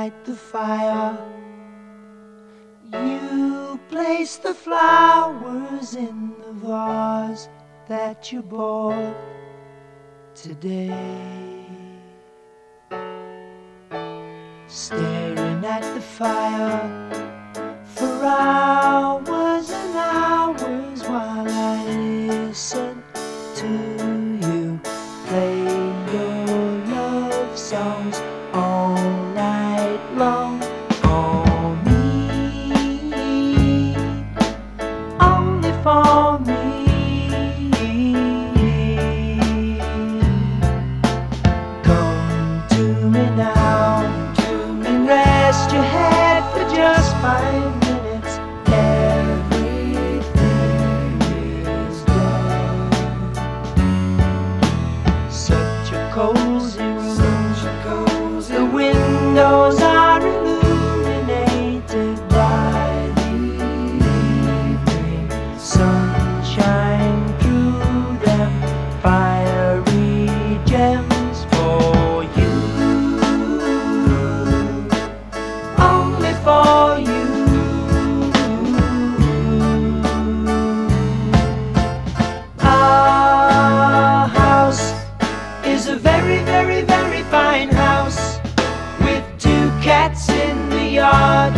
light the fire. You place the flowers in the vase that you bought today. Staring at the fire for hours and hours while I listen to you play your love songs cozy yard.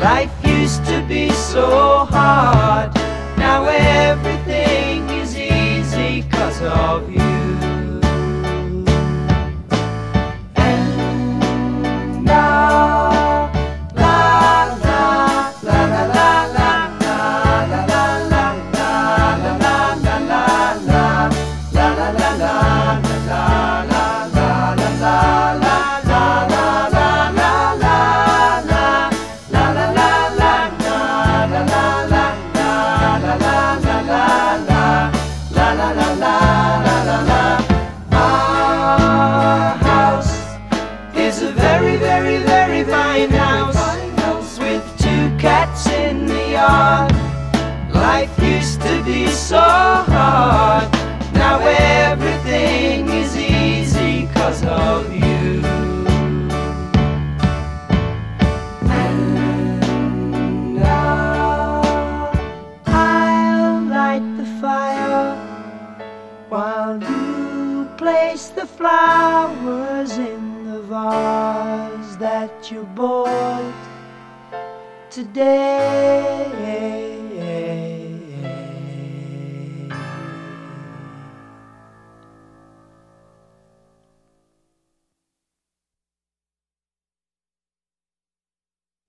Life used to be so hard. Now yard. Life used to be so hard. Now everything is easy cause of you. And I- I'll light the fire while you place the flowers in the vase that you bought today.